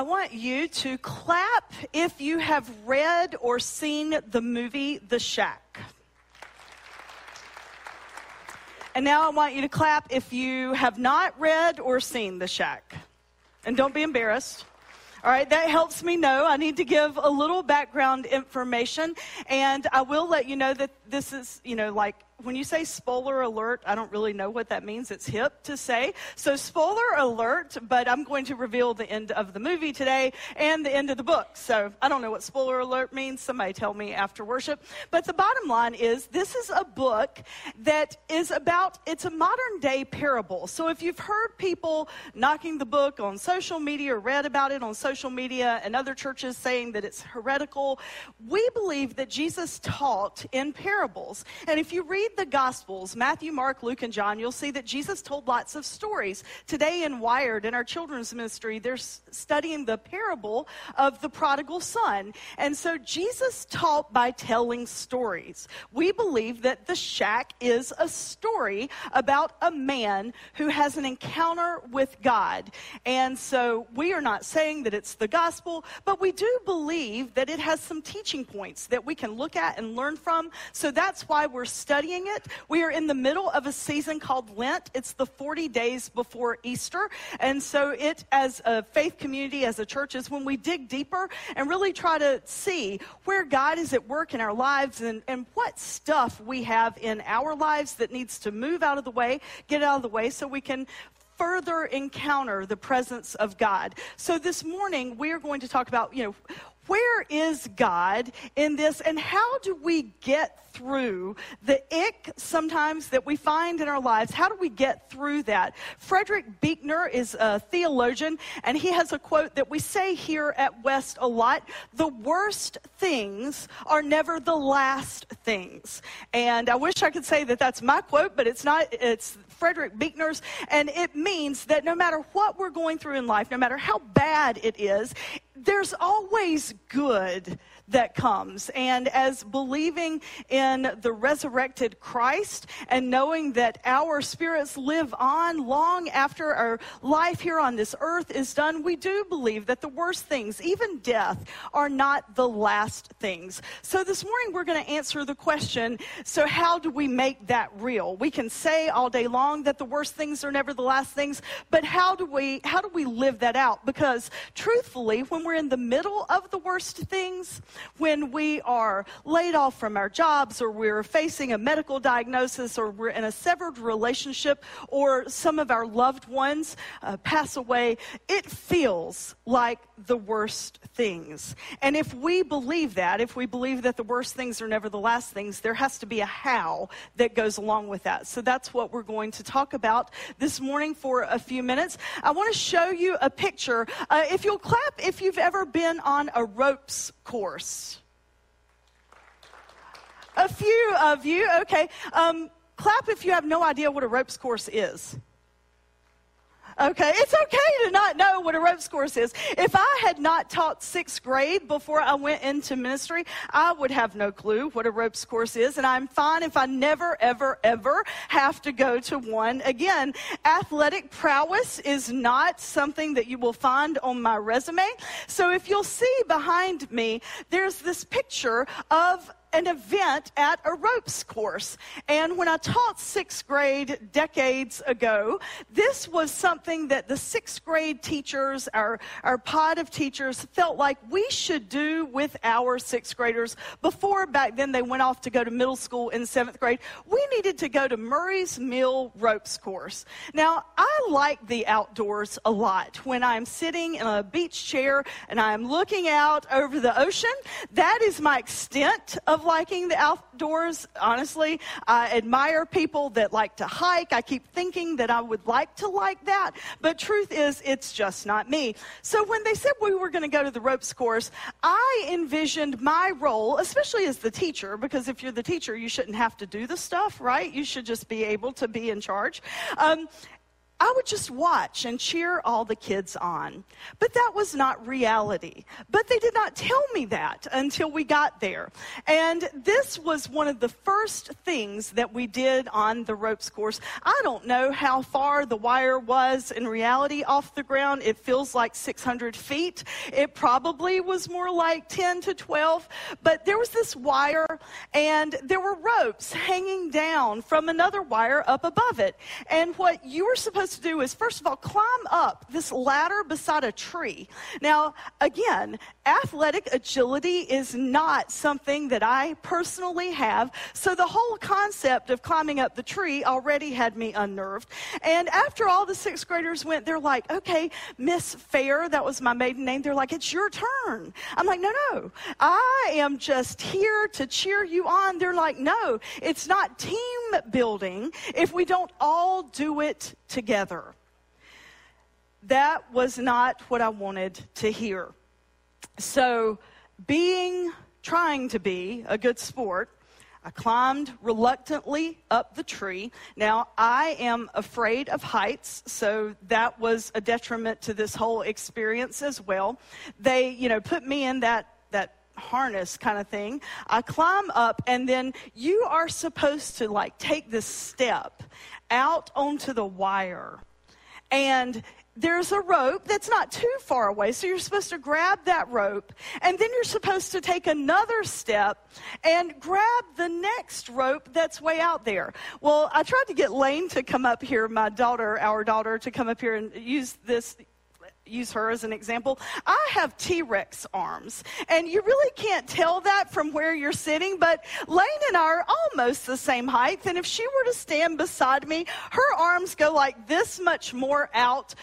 I want you to clap if you have read or seen the movie The Shack. And now I want you to clap if you have not read or seen The Shack. And don't be embarrassed. All right, that helps me know. I need to give a little background information. And I will let you know that this is, you know, like when you say spoiler alert, I don't really know what that means. It's hip to say. So, spoiler alert, but I'm going to reveal the end of the movie today and the end of the book. So, I don't know what spoiler alert means. Somebody tell me after worship. But the bottom line is this is a book that is about, it's a modern day parable. So, if you've heard people knocking the book on social media or read about it on social media and other churches saying that it's heretical, we believe that Jesus taught in parables. And if you read read the Gospels, Matthew, Mark, Luke, and John, you'll see that Jesus told lots of stories. Today in Wired, in our children's ministry, they're studying the parable of the prodigal son. And so Jesus taught by telling stories. We believe that the shack is a story about a man who has an encounter with God. And so we are not saying that it's the gospel, but we do believe that it has some teaching points that we can look at and learn from. So that's why we're studying it. We are in the middle of a season called Lent. It's the 40 days before Easter. And so, it, as a faith community, as a church, is when we dig deeper and really try to see where God is at work in our lives and, and what stuff we have in our lives that needs to move out of the way, get out of the way, so we can further encounter the presence of God. So this morning we are going to talk about, you know, where is God in this and how do we get through the ick sometimes that we find in our lives? How do we get through that? Frederick Buechner is a theologian and he has a quote that we say here at West a lot the worst things are never the last things. And I wish I could say that that's my quote, but it's not. It's Frederick Buechner's, and it means that no matter what we're going through in life, no matter how bad it is, there's always good that comes. And as believing in the resurrected Christ and knowing that our spirits live on long after our life here on this earth is done, we do believe that the worst things, even death, are not the last things. So this morning we're going to answer the question so, how do we make that real? We can say all day long that the worst things are never the last things, but how do we, how do we live that out? Because truthfully, when we're in the middle of the worst things, when we are laid off from our jobs or we're facing a medical diagnosis or we're in a severed relationship or some of our loved ones uh, pass away, it feels like the worst things. And if we believe that, if we believe that the worst things are never the last things, there has to be a how that goes along with that. So that's what we're going to talk about this morning for a few minutes. I want to show you a picture. Uh, if you'll clap if you've ever been on a ropes course. A few of you, okay. Um, clap if you have no idea what a ropes course is. Okay, it's okay to not know what a ropes course is. If I had not taught sixth grade before I went into ministry, I would have no clue what a ropes course is, and I'm fine if I never, ever, ever have to go to one again. Athletic prowess is not something that you will find on my resume. So if you'll see behind me, there's this picture of an event at a ropes course. And when I taught sixth grade decades ago, this was something that the sixth grade teachers, our, our pod of teachers, felt like we should do with our sixth graders before back then they went off to go to middle school in seventh grade. We needed to go to Murray's Mill ropes course. Now, I like the outdoors a lot. When I'm sitting in a beach chair and I'm looking out over the ocean, that is my extent of love liking the outdoors, honestly. I admire people that like to hike. I keep thinking that I would like to like that, but truth is, it's just not me. So when they said we were going to go to the ropes course, I envisioned my role, especially as the teacher, because if you're the teacher, you shouldn't have to do the stuff, right? You should just be able to be in charge. Um, I would just watch and cheer all the kids on. But that was not reality. But they did not tell me that until we got there. And this was one of the first things that we did on the ropes course. I don't know how far the wire was in reality off the ground. It feels like 600 feet. It probably was more like 10 to 12. But there was this wire and there were ropes hanging down from another wire up above it. And what you were supposed do is, first of all, climb up this ladder beside a tree. Now, again, athletic agility is not something that I personally have. So the whole concept of climbing up the tree already had me unnerved. And after all the sixth graders went, they're like, okay, Miss Fair, that was my maiden name. They're like, it's your turn. I'm like, no, no, I am just here to cheer you on. They're like, no, it's not team building if we don't all do it together. That was not what I wanted to hear. So, being, trying to be a good sport, I climbed reluctantly up the tree. Now, I am afraid of heights, so that was a detriment to this whole experience as well. They, you know, put me in that, that harness kind of thing. I climb up, and then you are supposed to like take this step out onto the wire. And there's a rope that's not too far away. So you're supposed to grab that rope, and then you're supposed to take another step and grab the next rope that's way out there. Well, I tried to get Lane to come up here, my daughter, our daughter, to come up here and use this use her as an example. I have T Rex arms, and you really can't tell that from where you're sitting, but Lane and I are almost the same height. And if she were to stand beside me, her arms go like this much more out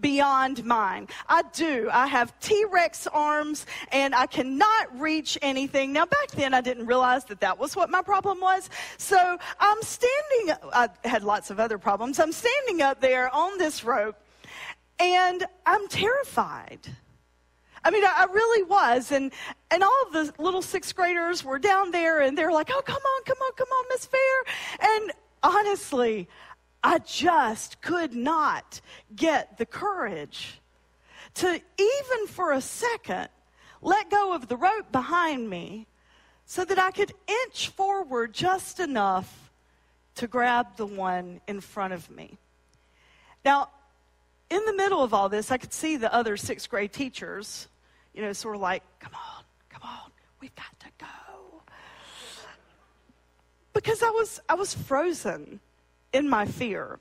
beyond mine. I do. I have T Rex arms and I cannot reach anything. Now, back then, I didn't realize that that was what my problem was. So I'm standing, I had lots of other problems. I'm standing up there on this rope and I'm terrified. I mean, I, really was. And, and all of the little sixth graders were down there and they're like, oh, come on, come on, come on, Miss Fair. And honestly, I just could not get the courage to even for a second let go of the rope behind me so that I could inch forward just enough to grab the one in front of me. Now, in the middle of all this, I could see the other sixth grade teachers, you know, sort of like, come on, come on, we've got to go. Because I was, I was frozen in my fear.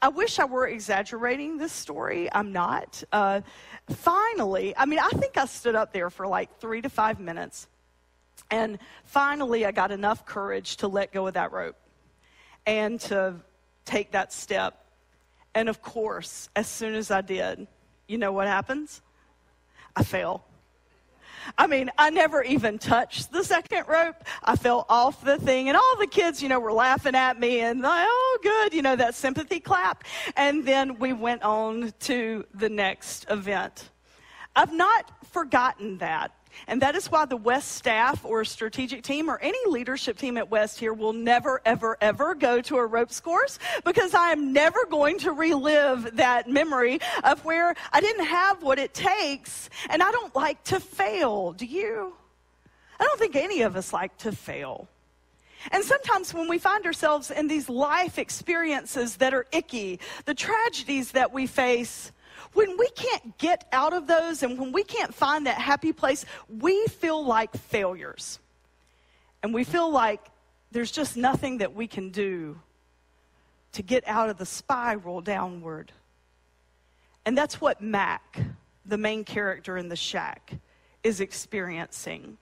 I wish I were exaggerating this story. I'm not. Uh, finally, I mean, I think I stood up there for like three to five minutes. And finally, I got enough courage to let go of that rope and to take that step and of course, as soon as I did, you know what happens? I fell. I mean, I never even touched the second rope. I fell off the thing, and all the kids, you know, were laughing at me and like, oh, good, you know, that sympathy clap. And then we went on to the next event. I've not forgotten that. And that is why the West staff or strategic team or any leadership team at West here will never, ever, ever go to a ropes course because I am never going to relive that memory of where I didn't have what it takes and I don't like to fail. Do you? I don't think any of us like to fail. And sometimes when we find ourselves in these life experiences that are icky, the tragedies that we face, when we can't get out of those and when we can't find that happy place, we feel like failures. And we feel like there's just nothing that we can do to get out of the spiral downward. And that's what Mac, the main character in the shack, is experiencing.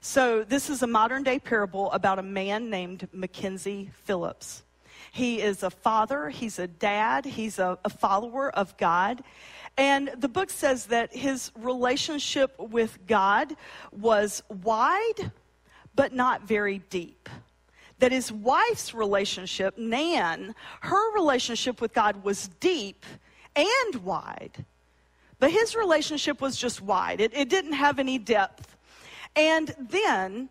So, this is a modern day parable about a man named Mackenzie Phillips. He is a father, he's a dad, he's a, a follower of God. And the book says that his relationship with God was wide, but not very deep. That his wife's relationship, Nan, her relationship with God was deep and wide. But his relationship was just wide, it, it didn't have any depth. And then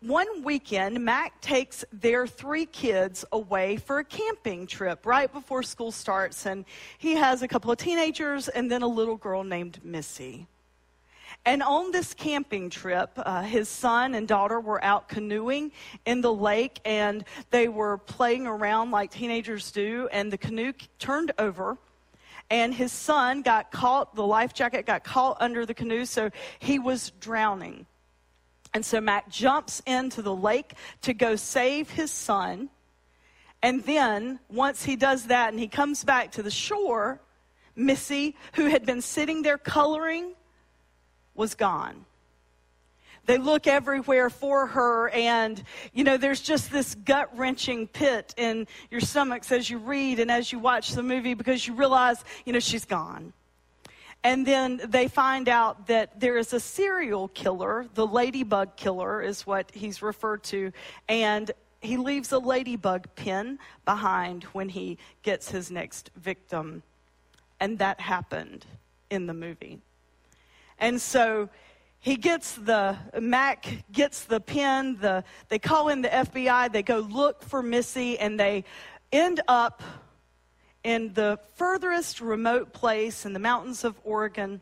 one weekend, Mac takes their three kids away for a camping trip right before school starts. And he has a couple of teenagers and then a little girl named Missy. And on this camping trip, uh, his son and daughter were out canoeing in the lake and they were playing around like teenagers do. And the canoe turned over and his son got caught, the life jacket got caught under the canoe, so he was drowning. And so Mac jumps into the lake to go save his son. And then, once he does that and he comes back to the shore, Missy, who had been sitting there coloring, was gone. They look everywhere for her, and you know, there's just this gut wrenching pit in your stomachs as you read and as you watch the movie because you realize, you know, she's gone. And then they find out that there is a serial killer. The ladybug killer is what he's referred to. And he leaves a ladybug pin behind when he gets his next victim. And that happened in the movie. And so he gets the Mac gets the pin, the they call in the FBI, they go look for Missy, and they end up in the furthest remote place in the mountains of Oregon,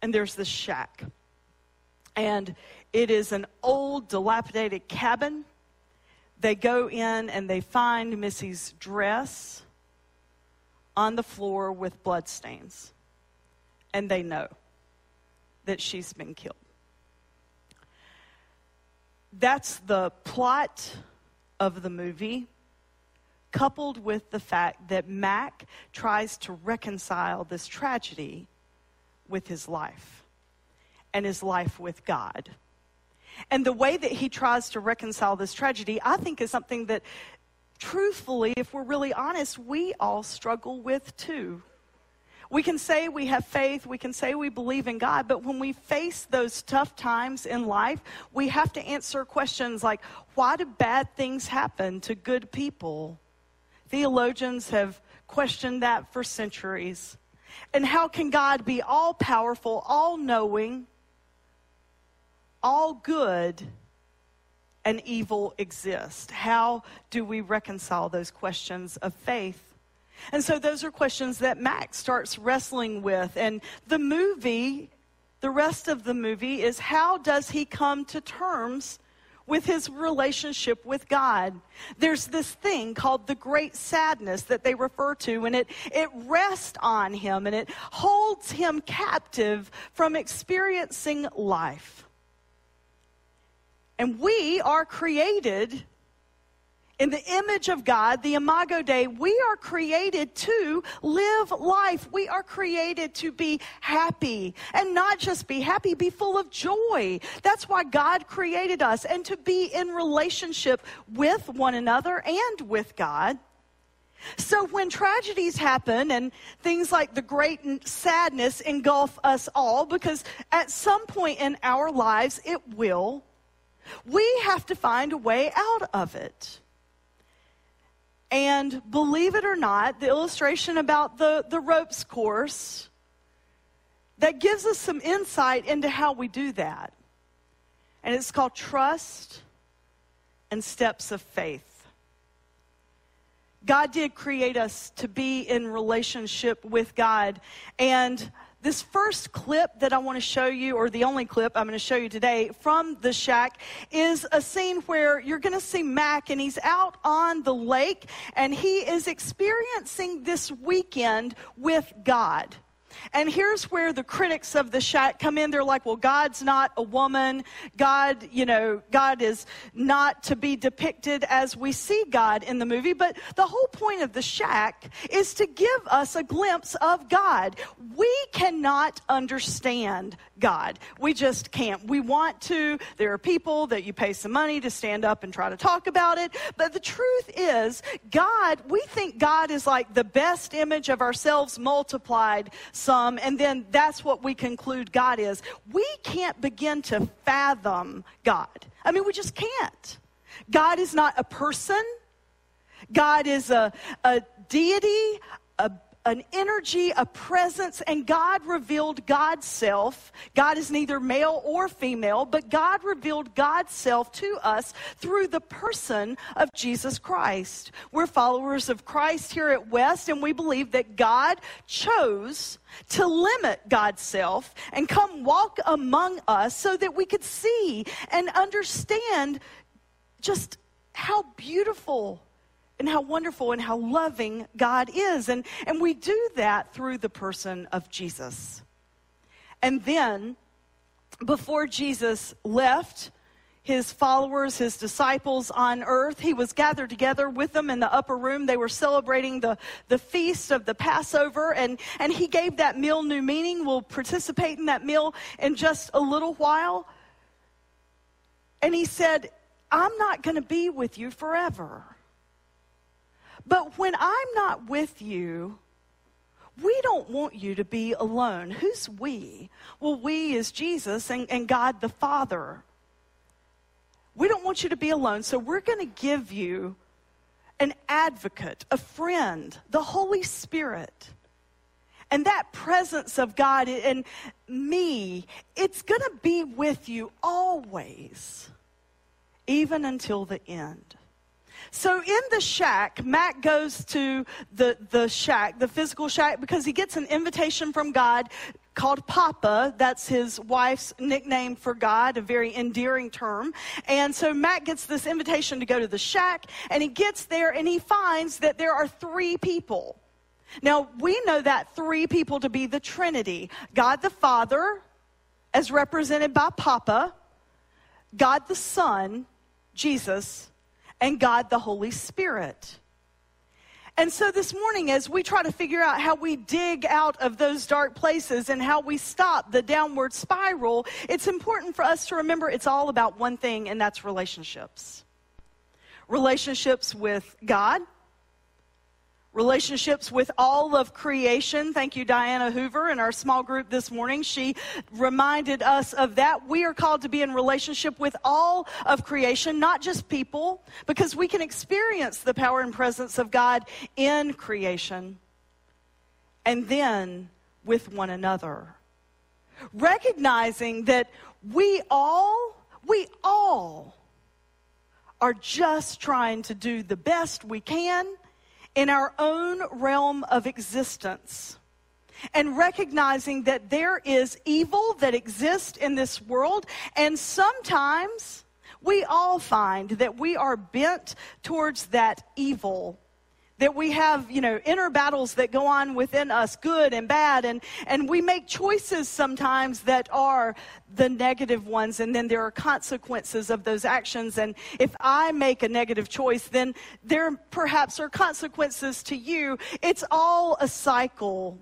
and there's this shack. And it is an old, dilapidated cabin. They go in and they find Missy's dress on the floor with bloodstains. And they know that she's been killed. That's the plot of the movie coupled with the fact that Mac tries to reconcile this tragedy with his life and his life with God. And the way that he tries to reconcile this tragedy, I think, is something that, truthfully, if we're really honest, we all struggle with too. We can say we have faith, we can say we believe in God, but when we face those tough times in life, we have to answer questions like why do bad things happen to good people? Theologians have questioned that for centuries. And how can God be all powerful, all knowing, all good, and evil exist? How do we reconcile those questions of faith? And so those are questions that Max starts wrestling with. And the movie, the rest of the movie, is how does he come to terms with his relationship with God. There's this thing called the great sadness that they refer to, and it, it rests on him and it holds him captive from experiencing life. And we are created in the image of God, the Imago Dei, we are created to live life. We are created to be happy and not just be happy, be full of joy. That's why God created us and to be in relationship with one another and with God. So when tragedies happen and things like the great sadness engulf us all, because at some point in our lives it will, we have to find a way out of it. And believe it or not, the illustration about the, the ropes course that gives us some insight into how we do that. And it's called Trust and Steps of Faith. God did create us to be in relationship with God. And this first clip that I want to show you, or the only clip I'm going to show you today from the shack, is a scene where you're going to see Mac and he's out on the lake and he is experiencing this weekend with God. And here's where the critics of the shack come in. They're like, well, God's not a woman. God, you know, God is not to be depicted as we see God in the movie. But the whole point of the shack is to give us a glimpse of God. We cannot understand God. We just can't. We want to. There are people that you pay some money to stand up and try to talk about it. But the truth is, God, we think God is like the best image of ourselves multiplied some, and then that's what we conclude God is. We can't begin to fathom God. I mean, we just can't. God is not a person. God is a, a deity, a, an energy, a presence, and God revealed God's self. God is neither male or female, but God revealed God's self to us through the person of Jesus Christ. We're followers of Christ here at West, and we believe that God chose to limit God's self and come walk among us so that we could see and understand just how beautiful and how wonderful and how loving God is. And, and we do that through the person of Jesus. And then, before Jesus left, his followers, his disciples on earth. He was gathered together with them in the upper room. They were celebrating the, the feast of the Passover, and, and he gave that meal new meaning. We'll participate in that meal in just a little while. And he said, I'm not going to be with you forever. But when I'm not with you, we don't want you to be alone. Who's we? Well, we is Jesus and, and God the Father. We don't want you to be alone, so we're going to give you an advocate, a friend, the Holy Spirit. And that presence of God and me, it's going to be with you always, even until the end. So in the shack, Matt goes to the, the shack, the physical shack, because he gets an invitation from God called Papa. That's his wife's nickname for God, a very endearing term. And so Matt gets this invitation to go to the shack, and he gets there and he finds that there are three people. Now, we know that three people to be the Trinity God the Father, as represented by Papa, God the Son, Jesus, and God the Holy Spirit. And so this morning, as we try to figure out how we dig out of those dark places and how we stop the downward spiral, it's important for us to remember it's all about one thing, and that's relationships. Relationships with God, relationships with all of creation. Thank you, Diana Hoover, in our small group this morning. She reminded us of that. We are called to be in relationship with all of creation, not just people, because we can experience the power and presence of God in creation. And then with one another. Recognizing that we all, we all are just trying to do the best we can in our own realm of existence and recognizing that there is evil that exists in this world, and sometimes we all find that we are bent towards that evil that we have, you know, inner battles that go on within us, good and bad, and, and we make choices sometimes that are the negative ones, and then there are consequences of those actions. And if I make a negative choice, then there perhaps are consequences to you. It's all a cycle.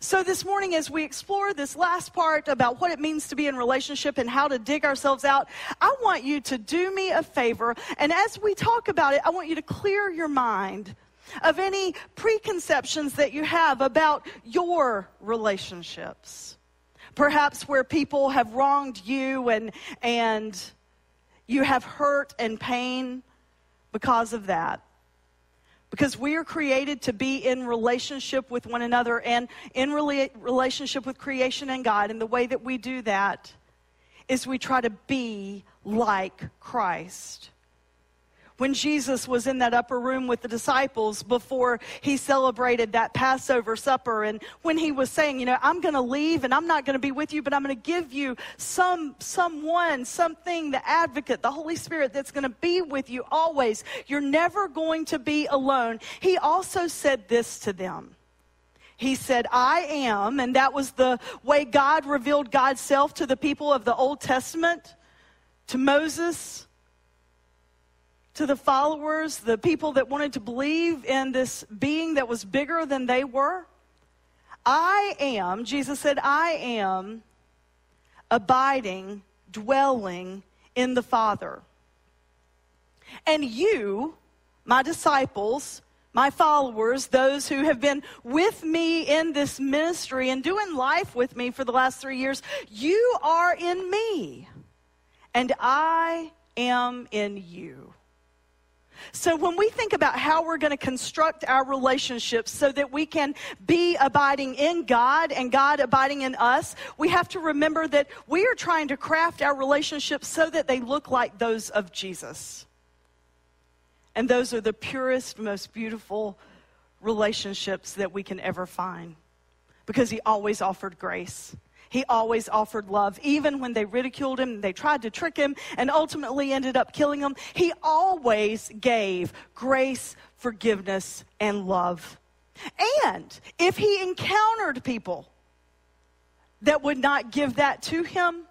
So, this morning, as we explore this last part about what it means to be in relationship and how to dig ourselves out, I want you to do me a favor. And as we talk about it, I want you to clear your mind of any preconceptions that you have about your relationships. Perhaps where people have wronged you and, and you have hurt and pain because of that. Because we are created to be in relationship with one another and in rela- relationship with creation and God. And the way that we do that is we try to be like Christ when Jesus was in that upper room with the disciples before he celebrated that Passover supper and when he was saying, you know, I'm going to leave and I'm not going to be with you, but I'm going to give you some someone, something, the advocate, the Holy Spirit that's going to be with you always. You're never going to be alone. He also said this to them. He said, I am, and that was the way God revealed God's self to the people of the Old Testament, to Moses, to the followers, the people that wanted to believe in this being that was bigger than they were? I am, Jesus said, I am abiding, dwelling in the Father. And you, my disciples, my followers, those who have been with me in this ministry and doing life with me for the last three years, you are in me, and I am in you. So, when we think about how we're going to construct our relationships so that we can be abiding in God and God abiding in us, we have to remember that we are trying to craft our relationships so that they look like those of Jesus. And those are the purest, most beautiful relationships that we can ever find because He always offered grace. He always offered love. Even when they ridiculed him, they tried to trick him, and ultimately ended up killing him, he always gave grace, forgiveness, and love. And if he encountered people that would not give that to him,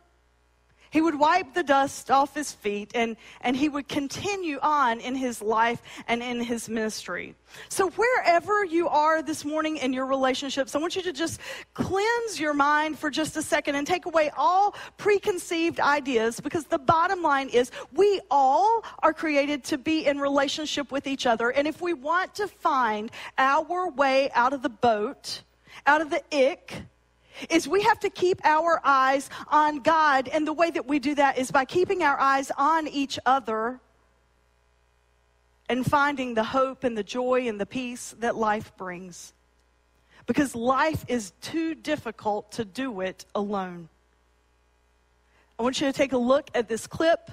he would wipe the dust off his feet and, and he would continue on in his life and in his ministry. So, wherever you are this morning in your relationships, I want you to just cleanse your mind for just a second and take away all preconceived ideas because the bottom line is we all are created to be in relationship with each other. And if we want to find our way out of the boat, out of the ick, is we have to keep our eyes on God. And the way that we do that is by keeping our eyes on each other and finding the hope and the joy and the peace that life brings. Because life is too difficult to do it alone. I want you to take a look at this clip.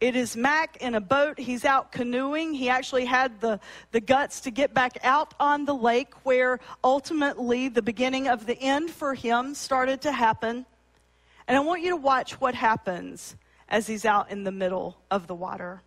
It is Mac in a boat. He's out canoeing. He actually had the, the guts to get back out on the lake where ultimately the beginning of the end for him started to happen. And I want you to watch what happens as he's out in the middle of the water.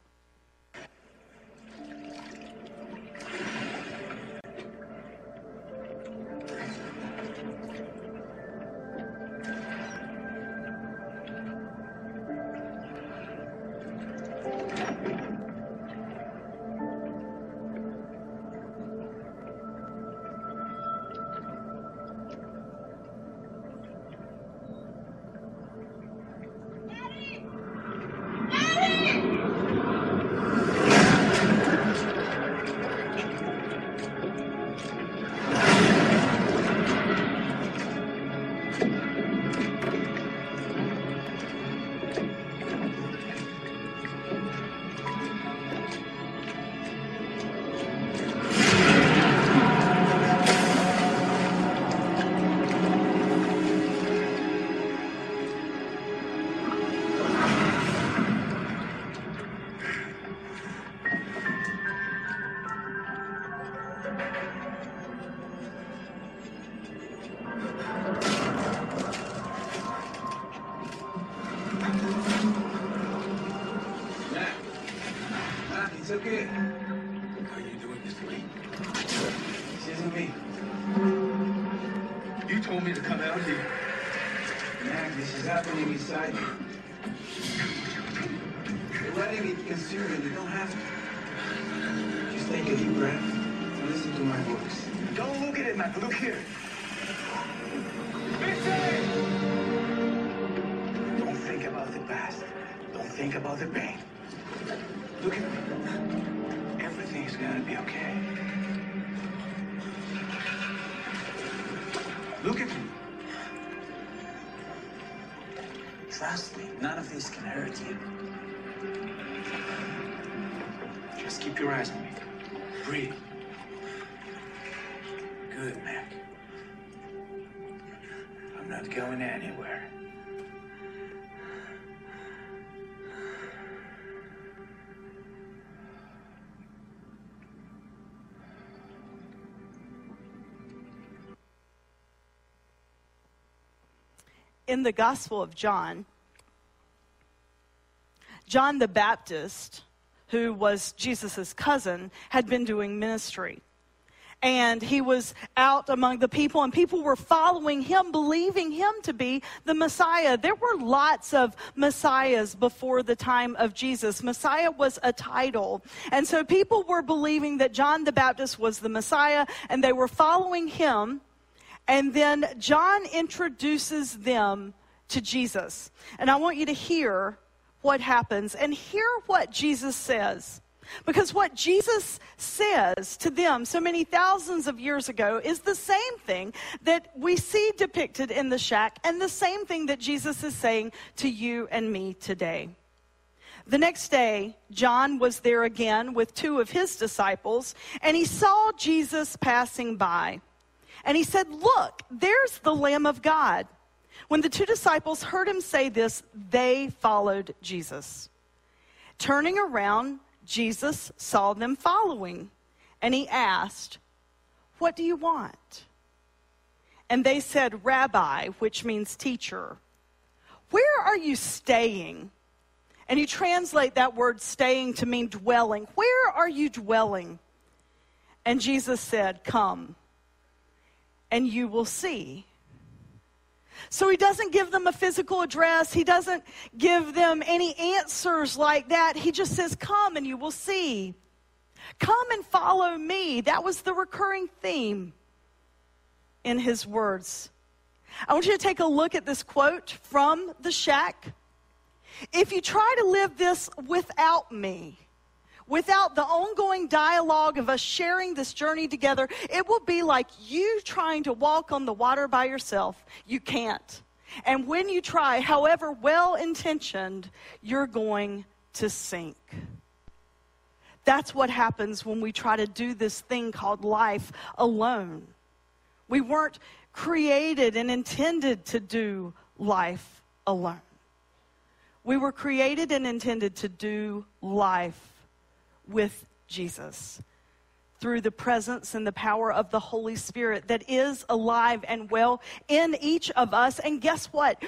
To my voice. Don't look at it, man. Look here. Don't think about the past. Don't think about the pain. Look at me. Everything's gonna be okay. Look at me. Trust me, none of this can hurt you. Just keep your eyes on me. Breathe. Mac. I'm not going anywhere. in the Gospel of John, John the Baptist, who was Jesus' cousin, had been doing ministry. And he was out among the people, and people were following him, believing him to be the Messiah. There were lots of Messiahs before the time of Jesus. Messiah was a title. And so people were believing that John the Baptist was the Messiah, and they were following him and then John introduces them to Jesus. And I want you to hear what happens and hear what Jesus says. Because what Jesus says to them so many thousands of years ago is the same thing that we see depicted in the shack and the same thing that Jesus is saying to you and me today. The next day, John was there again with two of his disciples, and he saw Jesus passing by. And he said, Look, there's the Lamb of God. When the two disciples heard him say this, they followed Jesus. Turning around, Jesus saw them following, and he asked, What do you want? And they said, Rabbi, which means teacher, where are you staying? And you translate that word staying to mean dwelling. Where are you dwelling? And Jesus said, Come, and you will see. So he doesn't give them a physical address. He doesn't give them any answers like that. He just says, Come and you will see. Come and follow me. That was the recurring theme in his words. I want you to take a look at this quote from the shack. If you try to live this without me, without the ongoing dialogue of us sharing this journey together, it will be like you trying to walk on the water by yourself. You can't. And when you try, however well intentioned, you're going to sink. That's what happens when we try to do this thing called life alone. We weren't created and intended to do life alone. We were created and intended to do life with Jesus through the presence and the power of the Holy Spirit that is alive and well in each of us. And guess what?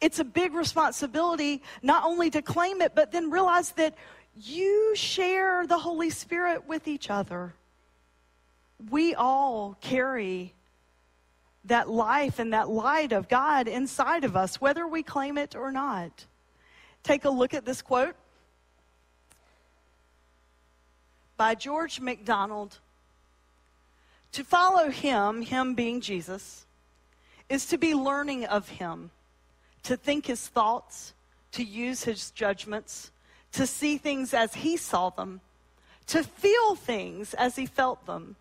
It's a big responsibility not only to claim it, but then realize that you share the Holy Spirit with each other. We all carry that life and that light of God inside of us, whether we claim it or not. Take a look at this quote by George MacDonald. To follow him, him being Jesus, is to be learning of him, to think his thoughts, to use his judgments, to see things as he saw them, to feel things as he felt them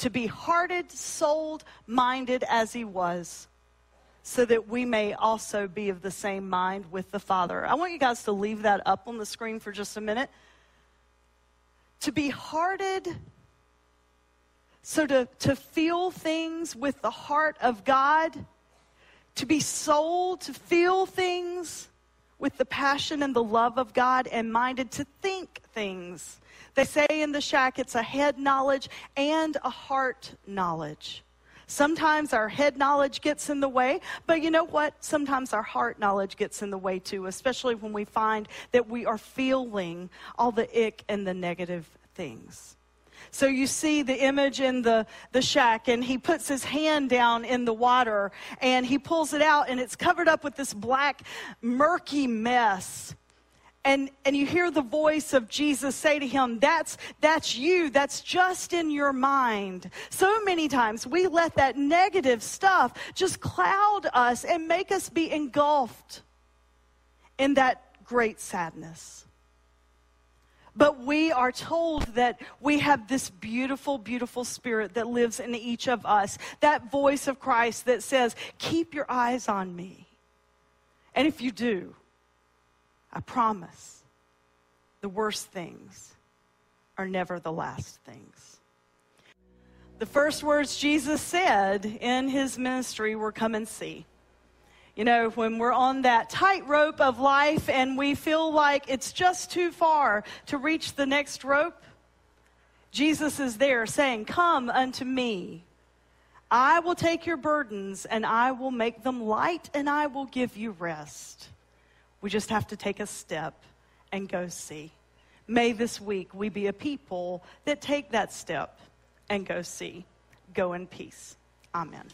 to be hearted, souled, minded as he was, so that we may also be of the same mind with the Father. I want you guys to leave that up on the screen for just a minute. To be hearted, so to, to feel things with the heart of God, to be souled, to feel things with the passion and the love of God, and minded to think things they say in the shack it's a head knowledge and a heart knowledge. Sometimes our head knowledge gets in the way, but you know what? Sometimes our heart knowledge gets in the way too, especially when we find that we are feeling all the ick and the negative things. So you see the image in the, the shack, and he puts his hand down in the water and he pulls it out, and it's covered up with this black, murky mess and and you hear the voice of Jesus say to him that's that's you that's just in your mind so many times we let that negative stuff just cloud us and make us be engulfed in that great sadness but we are told that we have this beautiful, beautiful spirit that lives in each of us. That voice of Christ that says, Keep your eyes on me. And if you do, I promise the worst things are never the last things. The first words Jesus said in his ministry were, Come and see. You know, when we're on that tightrope of life and we feel like it's just too far to reach the next rope, Jesus is there saying, Come unto me. I will take your burdens and I will make them light and I will give you rest. We just have to take a step and go see. May this week we be a people that take that step and go see. Go in peace. Amen.